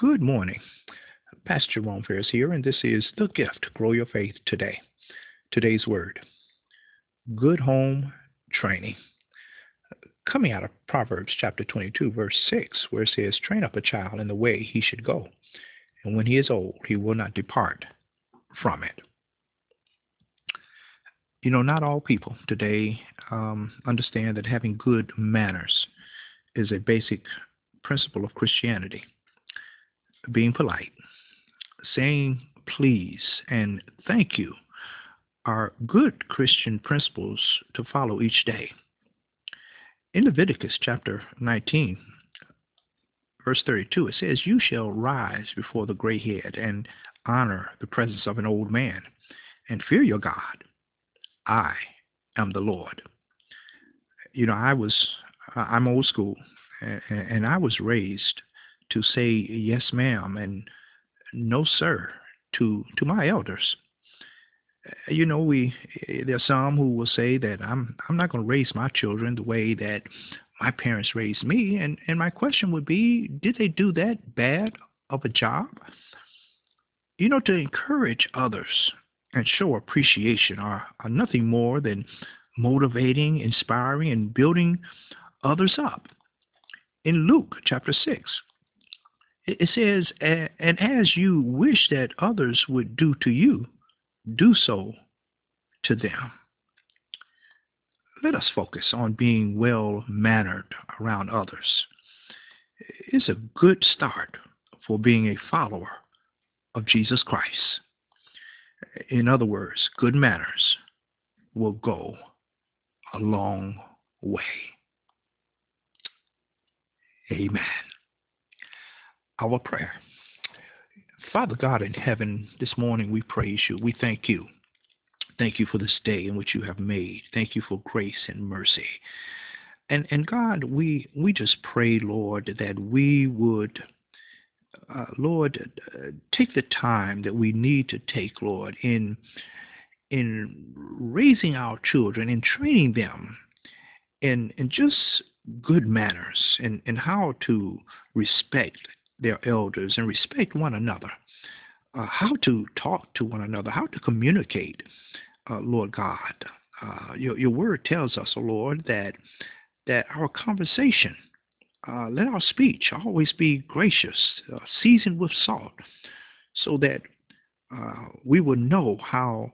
Good morning. Pastor Jerome Ferris here, and this is The GYFT Grow Your Faith Today. Today's word Good Home Training. Coming out of Proverbs chapter 22, verse 6, where it says, Train up a child in the way he should go, and when he is old, he will not depart from it. You know, not all people today um, understand that having good manners is a basic principle of Christianity. Being polite, saying please and thank you are good Christian principles to follow each day. In Leviticus chapter 19, verse 32, it says, You shall rise before the gray head and honor the presence of an old man and fear your God. I am the Lord. You know, I was, I'm old school, and I was raised to say yes, ma'am, and no, sir, to to my elders. Eh, you know, we eh, there's some who will say that I'm I'm not going to raise my children the way that my parents raised me, and and my question would be, did they do that bad of a job? You know, to encourage others and show appreciation are, are nothing more than motivating, inspiring, and building others up. In Luke chapter 6, it says, And as you wish that others would do to you, do so to them. Let us focus on being well mannered around others. It's a good start for being a follower of Jesus Christ. In other words, good manners will go a long way. Amen our prayer. Father God in heaven, this morning we praise you. We thank you. Thank you for this day in which you have made. Thank you for grace and mercy. And and God, we we just pray, Lord, that we would, uh, Lord, uh, take the time that we need to take, Lord, in in raising our children and training them in in just good manners and and how to respect their elders and respect one another. Uh, how to talk to one another, how to communicate, uh, Lord God. Uh, your, your word tells us, oh Lord, that that our conversation, uh, let our speech always be gracious, uh, seasoned with salt, so that uh, we will know how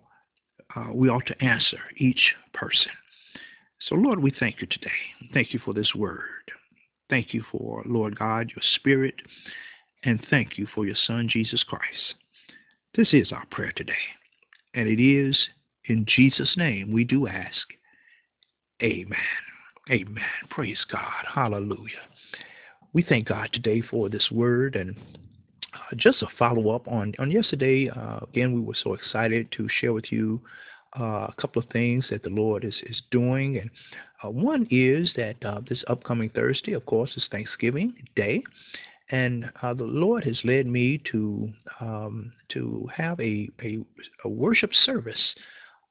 we ought to answer each person. So, Lord, we thank you today. Thank you for this word. Thank you for, Lord God, your spirit, and thank you for your Son, Jesus Christ. This is our prayer today, and it is in Jesus' name we do ask. Amen. Amen. Praise God. Hallelujah. We thank God today for this word and uh, just a follow up on on yesterday. Uh, again, we were so excited to share with you uh, a couple of things that the Lord is is doing, and uh, one is that uh, this upcoming Thursday, of course, is Thanksgiving Day, and uh, the Lord has led me to um, to have a, a, a worship service,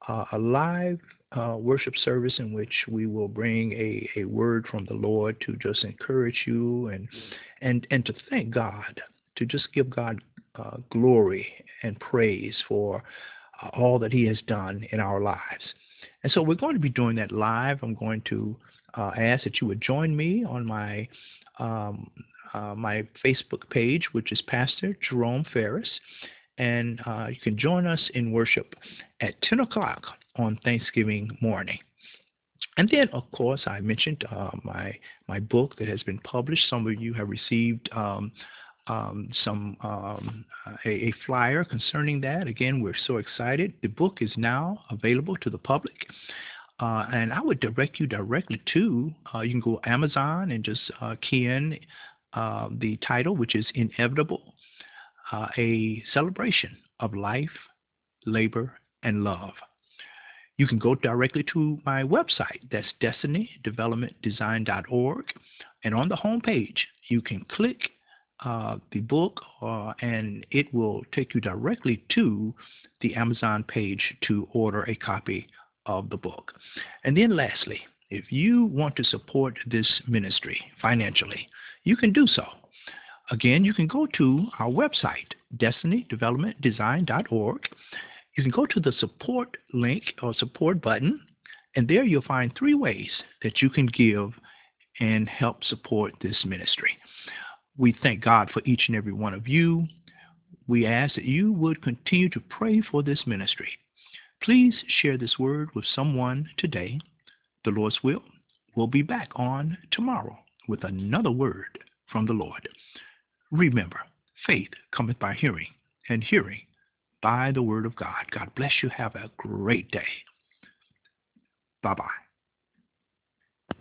uh, a live uh, worship service in which we will bring a, a word from the Lord to just encourage you and and and to thank God, to just give God glory and praise for all that He has done in our lives. And so we're going to be doing that live. I'm going to uh, ask that you would join me on my um, uh, my Facebook page, which is Pastor Jerome Ferris, and uh, you can join us in worship at 10 o'clock on Thanksgiving morning. And then, of course, I mentioned uh, my my book that has been published. Some of you have received um, um, some um, a, a, flyer concerning that. Again, we're so excited. The book is now available to the public. Uh, and I would direct you directly to, uh, you can go Amazon and just uh, key in uh, the title, which is Inevitable, uh, a celebration of life, labor, and love. You can go directly to my website, that's destinydevelopmentdesign.org, and on the home page, you can click uh, the book, uh, and it will take you directly to the Amazon page to order a copy of the book. And then, lastly, if you want to support this ministry financially, you can do so. Again, you can go to our website, destinydevelopmentdesign.org. You can go to the support link or support button, and there you'll find three ways that you can give and help support this ministry. We thank God for each and every one of you. We ask that you would continue to pray for this ministry. Please share this word with someone today. The Lord's will. We'll be back on tomorrow with another word from the Lord. Remember, faith cometh by hearing, and hearing by the word of God. God bless you. Have a great day. Bye bye.